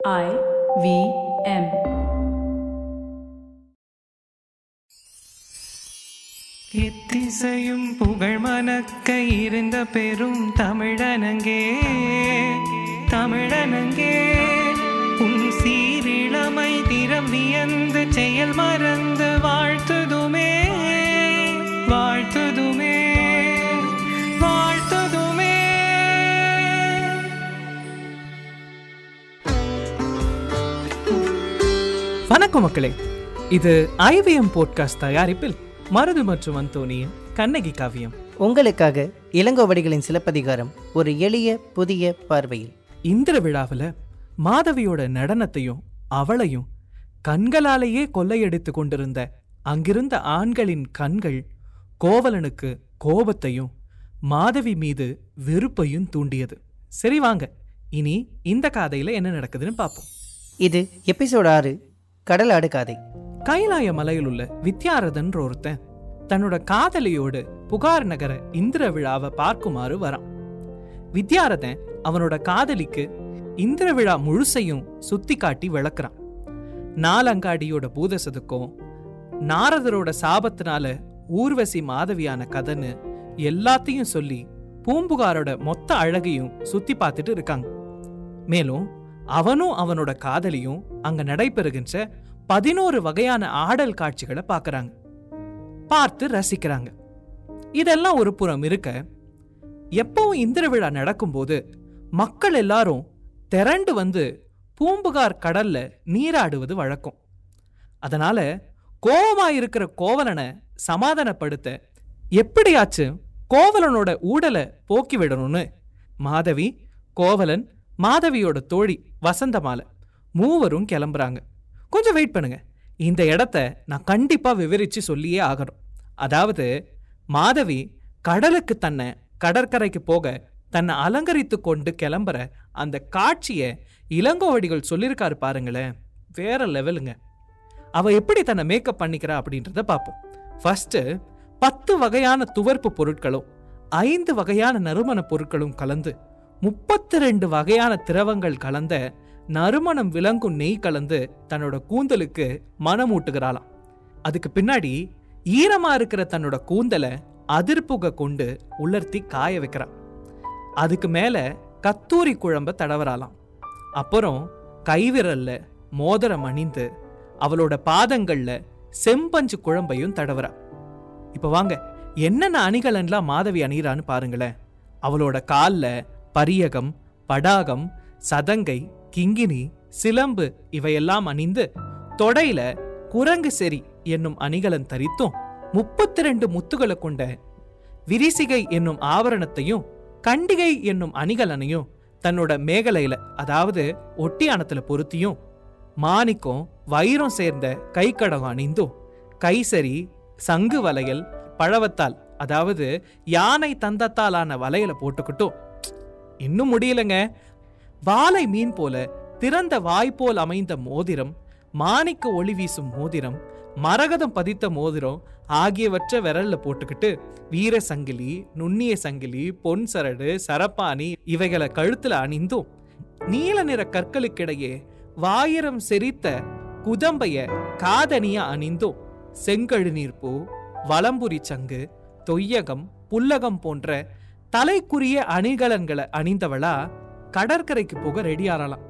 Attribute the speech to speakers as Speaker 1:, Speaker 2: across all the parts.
Speaker 1: I V M.
Speaker 2: எத்திசையும் புகழ் மணக்க இருந்த பெரும் தமிழனங்கே தமிழனங்கே உன் சீரிழமை திறம் வியந்து செயல் மறந்து வாழ்த்து வணக்கம் மக்களே. இது ஐவிஎம் போட்காஸ்ட் தயாரிப்பில் மருது மற்றும் அந்தோனியின் கண்ணகி காவியம்.
Speaker 3: உங்களுக்காக இளங்கோவடிகளின் சிலப்பதிகாரம் ஒரு எளிய புதிய பார்வையில்.
Speaker 2: இந்திர விழாவில் மாதவியோட நடனத்தையும் அவளையும் கண்களாலேயே கொள்ளையடித்து கொண்டிருந்த அங்கிருந்த ஆண்களின் கண்கள் கோவலனுக்கு கோபத்தையும் மாதவி மீது வெறுப்பையும் தூண்டியது. சரி வாங்க இனி இந்த காதையில என்ன நடக்குதுன்னு பார்ப்போம்.
Speaker 3: இது எபிசோட் ஆறு கடல் அடுக்காதே.
Speaker 2: கைலாய மலையில் உள்ள வித்யாரதன்ற ஒருத்தன் தன்னோட காதலியோடு புகார் நகர இந்திர விழாவை பார்க்குமாறு வரான். வித்யாரதன் அவனோட காதலிக்கு இந்திர விழா முழுசையும் சுத்தி காட்டி விளக்குறான். நாலங்காடியோட பூதசதுக்கம் நாரதரோட சாபத்தினால ஊர்வசி மாதவியான கதனு எல்லாத்தையும் சொல்லி பூம்புகாரோட மொத்த அழகையும் சுத்தி பார்த்துட்டு இருக்காங்க. மேலும் அவனும் அவனோட காதலியும் அங்க நடைபெறுகின்ற பதினோரு வகையான ஆடல் காட்சிகளை பார்க்கறாங்க. பார்த்து ரசிக்கிறாங்க. இதெல்லாம் ஒரு புறம் இருக்க எப்பவும் இந்திர விழா நடக்கும்போது மக்கள் எல்லாரும் திரண்டு வந்து பூம்புகார் கடல்ல நீராடுவது வழக்கம். அதனால கோவமா இருக்கிற கோவலனை சமாதானப்படுத்த எப்படியாச்சும் கோவலனோட ஊடலை போக்கி விடணும்னு மாதவி கோவலன் மாதவியோட தோழி வசந்தமாலை. மூவரும் கிளம்புறாங்க. கொஞ்சம் வெயிட் பண்ணுங்க. இந்த இடத்த நான் கண்டிப்பா விவரிச்சு சொல்லியே ஆகணும். அதாவது மாதவி கடலுக்கு தன்னை கடற்கரைக்கு போக தன்னை அலங்கரித்து கொண்டு கிளம்புற அந்த காட்சியை இளங்கோவடிகள் சொல்லியிருக்காரு பாருங்களேன். வேற லெவலுங்க. அவ எப்படி தன்னை மேக்கப் பண்ணிக்கிறா அப்படின்றத பார்ப்போம். ஃபஸ்ட்டு பத்து வகையான துவர்ப்பு பொருட்களும் ஐந்து வகையான நறுமண பொருட்களும் கலந்து முப்பத்தி ரெண்டு வகையான திரவங்கள் கலந்த நறுமணம் விளங்கும் நெய் கலந்து தன்னோட கூந்தலுக்கு மனமூட்டுகிறாளாம். அதுக்கு பின்னாடி ஈரமா இருக்கிற தன்னோட கூந்தலை அதிர்ப்புக கொண்டு உலர்த்தி காய வைக்கிறான். அதுக்கு மேல கத்தூரி குழம்ப தடவறாளாம். அப்புறம் கைவிரல்ல மோதிரம் அணிந்து அவளோட பாதங்கள்ல செம்பஞ்சு குழம்பையும் தடவரா இப்போ வாங்க என்னென்ன அணிகலன்லாம் மாதவி அணிகிறான்னு பாருங்களேன். அவளோட கால்ல பரியகம் படாகம் சதங்கை கிங்கினி சிலம்பு இவையெல்லாம் அணிந்து தொடையில குரங்கு செறி என்னும் அணிகலன் தரித்தும் முப்பத்தி ரெண்டு முத்துகளை கொண்ட விரிசிகை என்னும் ஆவரணத்தையும் கண்டிகை என்னும் அணிகலனையும் தன்னோட மேகலையில அதாவது ஒட்டியானத்துல பொருத்தியும் மாணிக்கம் வைரம் சேர்ந்த கைக்கடகம் அணிந்தும் கைசரி சங்கு வளையல் பழவத்தால் அதாவது யானை தந்தத்தாலான வலையில போட்டுக்கிட்டும் இன்னும் முடியலங்க. வாழை மீன் போல திறந்த வாய் போல் அமைந்த மோதிரம் மாணிக்க ஒளி வீசும் மோதிரம் மரகதம் பதித்த மோதிரம் ஆகியவற்றை விரல்ல போட்டுக்கிட்டு வீர சங்கிலி நுண்ணிய சங்கிலி பொன் சரடு சரப்பாணி இவைகளை கழுத்துல அணிந்தும் நீல நிற கற்களுக்கிடையே வாயிரம் செரித்த குதம்பைய காதணிய அணிந்தும் செங்கழுநீர் பூ வலம்புரி சங்கு தொய்யகம் புல்லகம் போன்ற தலைக்குரிய அணிகலன்களை அணிந்தவளா கடற்கரைக்கு போக ரெடி ஆறலாம்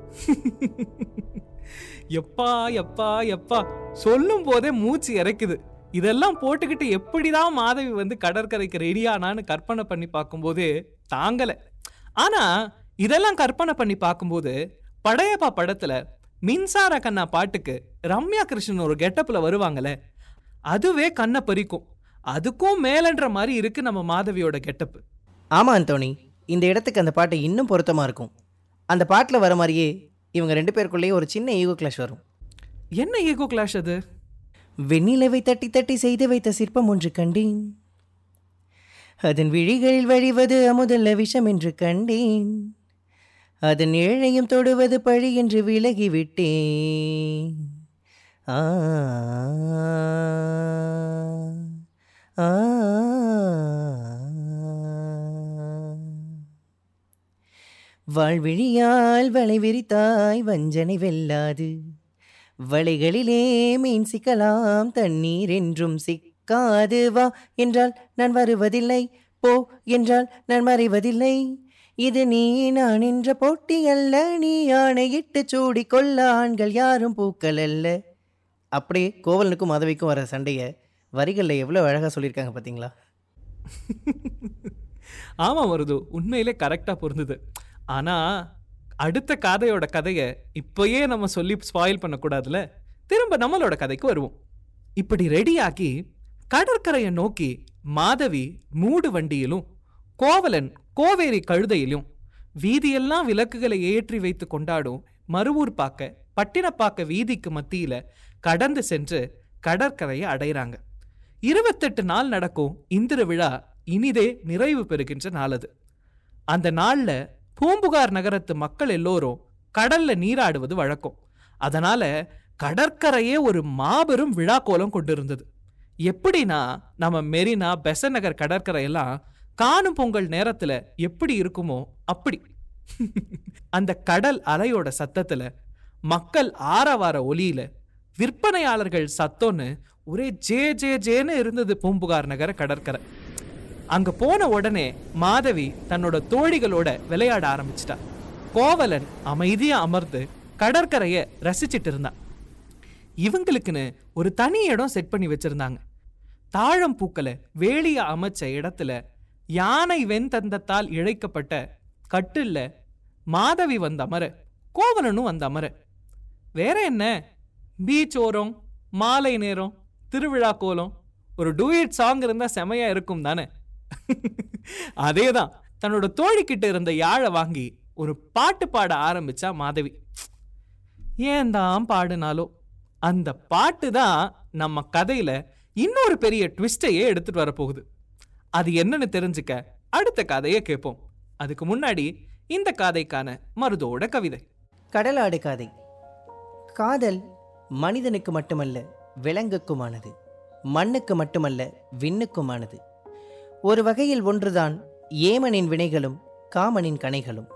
Speaker 2: எப்பா எப்பா எப்பா. சொல்லும் போதே மூச்சு இறைக்குது. இதெல்லாம் போட்டுக்கிட்டு எப்படிதான் மாதவி வந்து கடற்கரைக்கு ரெடியானான்னு கற்பனை பண்ணி பார்க்கும்போது தாங்கலை. ஆனா இதெல்லாம் கற்பனை பண்ணி பார்க்கும்போது படையப்பா படத்துல மின்சார கண்ணா பாட்டுக்கு ரம்யா கிருஷ்ணன் ஒரு கெட்டப்பில் வருவாங்கல்ல அதுவே கண்ணை பறிக்கும். அதுக்கும் மேலன்ற மாதிரி இருக்கு நம்ம மாதவியோட கெட்டப்பு.
Speaker 3: ஆமாம் அந்தோணி இந்த இடத்துக்கு அந்த பாட்டு இன்னும் பொருத்தமாக இருக்கும். அந்த பாட்டில் வர மாதிரியே இவங்க ரெண்டு பேருக்குள்ளேயே ஒரு சின்ன ஈகோ கிளாஷ் வரும்.
Speaker 2: என்ன ஈகோ கிளாஷ் அது?
Speaker 3: வெண்ணிலவை தட்டி தட்டி செய்து வைத்த சிற்பம் ஒன்று கண்டேன். அதன் விழிகளில் வழிவது அமுதல்ல விஷம் என்று கண்டேன். அதன் ஏழையும் தொடுவது பழி என்று விலகிவிட்டேன் ஆ ஆ. வாழ்விழியால் வலை விரித்தாய் வஞ்சனை வெல்லாது. வலைகளிலே மீன் சிக்கலாம் தண்ணீர் என்றும் சிக்காது. வா என்றால் நான் வருவதில்லை போ என்றால் நான் மறைவதில்லை. இது நீ நான் என்ற போட்டி அல்ல நீ யானையிட்டு சூடி கொள்ள ஆண்கள் யாரும் பூக்கள் அல்ல. அப்படியே கோவலனுக்கும் மாதவிக்கும் வர சண்டையை வரிகளில் எவ்வளோ அழகாக சொல்லியிருக்காங்க பார்த்தீங்களா
Speaker 2: ஆமாம் வருது உண்மையிலே கரெக்டாக பொருந்தது. ஆனால் அடுத்த கதையோட கதையை இப்போயே நம்ம சொல்லி ஸ்பாயில் பண்ணக்கூடாதுல திரும்ப நம்மளோட கதைக்கு வருவோம். இப்படி ரெடியாகி கடற்கரையை நோக்கி மாதவி மூடு வண்டியிலும் கோவலன் கோவேரி கழுதையிலும் வீதியெல்லாம் விளக்குகளை ஏற்றி வைத்து கொண்டாடும் மறுவூர் பாக்க பட்டினப்பாக்க வீதிக்கு மத்தியில கடந்து சென்று கடற்கரையை அடைகிறாங்க. இருபத்தெட்டு நாள் நடக்கும் இந்திர விழா இனிதே நிறைவு பெறுகின்ற நாள் அது. அந்த நாள்ல பூம்புகார் நகரத்து மக்கள் எல்லோரும் கடல்ல நீராடுவது வழக்கம். அதனால கடற்கரையே ஒரு மாபெரும் விழா கோலம் கொண்டிருந்தது. எப்படின்னா நம்ம மெரினா பெசன் நகர் கடற்கரையெல்லாம் காணும் பொங்கல் நேரத்துல எப்படி இருக்குமோ அப்படி. அந்த கடல் அலையோட சத்தத்துல மக்கள் ஆரவார ஒலியில விற்பனையாளர்கள் சத்தம்னு ஒரே ஜே ஜே ஜேன்னு இருந்தது பூம்புகார் நகர கடற்கரை. அங்க போன உடனே மாதவி தன்னோட தோழிகளோட விளையாட ஆரம்பிச்சிட்டா. கோவலன் அமைதியா அமர்ந்து கடற்கரைய ரசிச்சிட்டு இருந்தான். இவங்களுக்குன்னு ஒரு தனி இடம் செட் பண்ணி வச்சிருந்தாங்க. தாழம் பூக்களை வேலிய அமைச்ச இடத்துல யானை வெண்தந்தத்தால் இழைக்கப்பட்ட கட்டில்ல மாதவி வந்த அமர கோவலனும் வந்த அமர. வேற என்ன? பீச் ஓரம் மாலை நேரம் திருவிழா கோலம் ஒரு டூயட் சாங் இருந்தா செமையா இருக்கும் தானே. அதேதான். தன்னோட தோழிக்கிட்ட இருந்த யாழை வாங்கி ஒரு பாட்டு பாட ஆரம்பிச்சா மாதவி ஏன் தான் பாடுனாலோ? அந்த பாட்டு தான் நம்ம கதையில இன்னொரு பெரிய ட்விஸ்டையே எடுத்துட்டு வரப்போகுது. அது என்னன்னு தெரிஞ்சுக்க அடுத்த கதையை கேட்போம். அதுக்கு முன்னாடி இந்த கதைக்கான மருதோட கவிதை.
Speaker 3: கடலாடு காதை. காதல் மனிதனுக்கு மட்டுமல்ல விலங்குக்குமானது. மண்ணுக்கு மட்டுமல்ல விண்ணுக்குமானது. ஒரு வகையில் ஒன்றுதான் ஏமனின் வினைகளும் காமனின் கணைகளும்.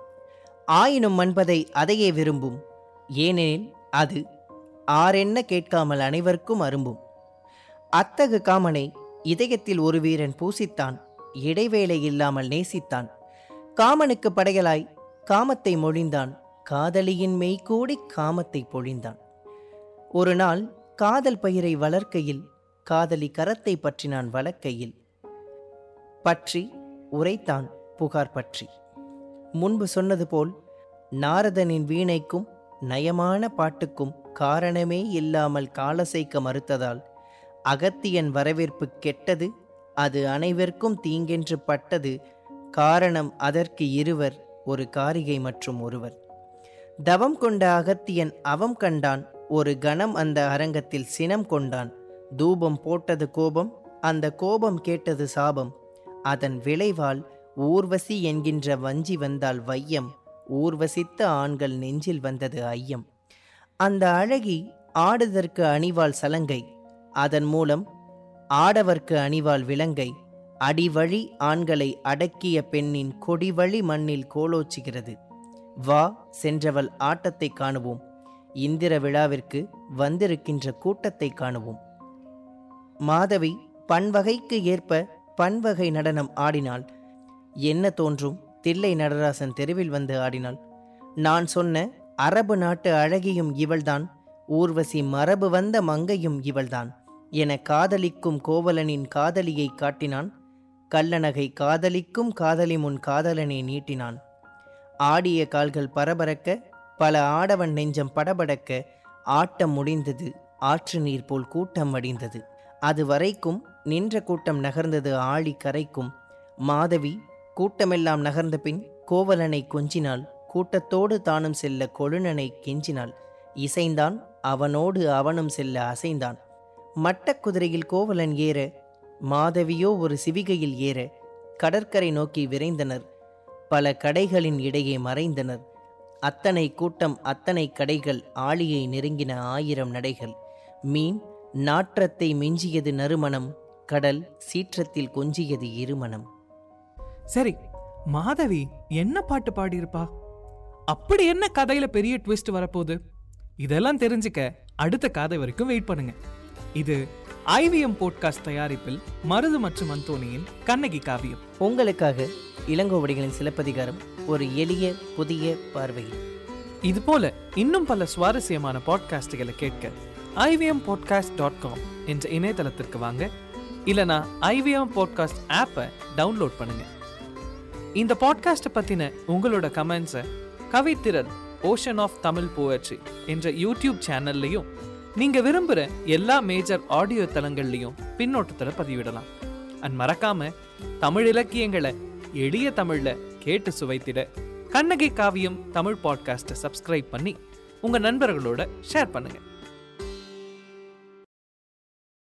Speaker 3: ஆயினும் மண்பதை அதையே விரும்பும். ஏனெனில் அது ஆரென்ன கேட்காமல் அனைவருக்கும் அரும்பும். அத்தகு காமனை இதயத்தில் ஒரு வீரன் பூசித்தான் இடைவேளை இல்லாமல் நேசித்தான். காமனுக்கு படையலாய் காமத்தை மொழிந்தான் காதலியின் மெய்கூடி காமத்தை பொழிந்தான். ஒரு நாள் காதல் பயிரை வளர்க்கையில் காதலி கரத்தை பற்றினான் வளர்க்கையில் பற்றி உரைத்தான் புகார் பற்றி. முன்பு சொன்னது போல் நாரதனின் வீணைக்கும் நயமான பாட்டுக்கும் காரணமே இல்லாமல் காலசைக்க மறுத்ததால் அகத்தியன் வரவேற்பு கெட்டது அது அனைவருக்கும் தீங்கென்று பட்டது காரணம் அதற்கு இருவர் ஒரு காரிகை மற்றும் ஒருவர். தவம் கொண்ட அகத்தியன் அவம் கண்டான் ஒரு கணம் அந்த அரங்கத்தில் சினம் கொண்டான் தூபம் போட்டது கோபம் அந்த கோபம் கேட்டது சாபம் அதன் விளைவால் ஊர்வசி என்கின்ற வஞ்சி வந்தால் வையம் ஊர்வசித்த ஆண்கள் நெஞ்சில் வந்தது ஐயம். அந்த அழகி ஆடுதற்கு அணிவாள் சலங்கை அதன் மூலம் ஆடவர்க்கு அணிவாள் விலங்கை அடிவழி ஆண்களை அடக்கிய பெண்ணின் கொடிவழி மண்ணில் கோலோச்சுகிறது. வா சென்றவள் ஆட்டத்தை காணுவோம். இந்திர விழாவிற்கு வந்திருக்கின்ற கூட்டத்தை காணுவோம். மாதவி பன்வகைக்கு ஏற்ப பன்வகை நடனம் ஆடினாள். என்ன தோன்றும்? தில்லை நடராசன் தெருவில் வந்து ஆடினாள். நான் சொன்ன அரபு நாட்டு அழகியும் இவள்தான். ஊர்வசி மரபு வந்த மங்கையும் இவள்தான். என காதலிக்கும் கோவலனின் காதலியை காட்டினான். கல்லநகை காதலிக்கும் காதலி முன் காதலனை நீட்டினான். ஆடிய கால்கள் பரபரக்க பல ஆடவன் நெஞ்சம் படபடக்க ஆட்டம் முடிந்தது ஆற்று நீர் போல் கூட்டம் வடிந்தது அது வரைக்கும் நின்ற கூட்டம் நகர்ந்தது ஆழி கரைக்கும். மாதவி கூட்டமெல்லாம் நகர்ந்த பின் கோவலனை கொஞ்சினாள். கூட்டத்தோடு தானும் செல்ல கொழுனனை கெஞ்சினாள். இசைந்தான் அவனோடு அவனும் செல்ல அசைந்தான். மட்டக் குதிரையில் கோவலன் ஏற மாதவியோ ஒரு சிவிகையில் ஏற கடற்கரை நோக்கி விரைந்தனர். பல கடைகளின் இடையே மறைந்தனர். அத்தனை கூட்டம் அத்தனை கடைகள் ஆளியை நெருங்கின ஆயிரம் நடைகள். மீன் நாற்றத்தை மிஞ்சியது நறுமணம் கடல் சீற்றத்தில் கொஞ்சியது இருமணம்
Speaker 2: சரி மாதவி என்ன பாட்டு பாடியிருப்பா? அப்படி என்ன கதையில பெரிய ட்விஸ்ட் வரப்போகுது? இதெல்லாம் தெரிஞ்சுக்க அடுத்த கதை வரைக்கும் வெயிட் பண்ணுங்க. இது ஐவிஎம் போட்காஸ்ட் தயாரிப்பில் மருது மற்றும் அந்தோனியின் கண்ணகி காவியம்.
Speaker 3: உங்களுக்காக இளங்கோவடிகளின் சிலப்பதிகாரம் ஒரு எளிய புதிய பார்வையில்
Speaker 2: இது போல இன்னும் பல சுவாரஸ்யமான பாட்காஸ்டுகளை கேட்க ஐவிஎம் பாட்காஸ்ட் டாட் காம் என்ற இணையதளத்திற்கு வாங்க இல்லனா ஐவிஎம் பாட்காஸ்ட் ஆப்பை டவுன்லோட் பண்ணுங்க. இந்த பாட்காஸ்ட்டை பற்றின உங்களோட கமெண்ட்ஸை Kavithiran ocean of Tamil poetry என்ற யூடியூப் சேனல்லையும் நீங்க விரும்புகிற எல்லா மேஜர் ஆடியோ தளங்கள்லையும் பின்னோட்டத்தில் பதிவிடலாம். அண்ட் மறக்காம தமிழ் இலக்கியங்களை எளிய தமிழ்ல கேட்டு சுவைத்திட கண்ணகி காவியம் தமிழ் பாட்காஸ்ட்டை சப்ஸ்கிரைப் பண்ணி உங்க நண்பர்களோட ஷேர் பண்ணுங்கள்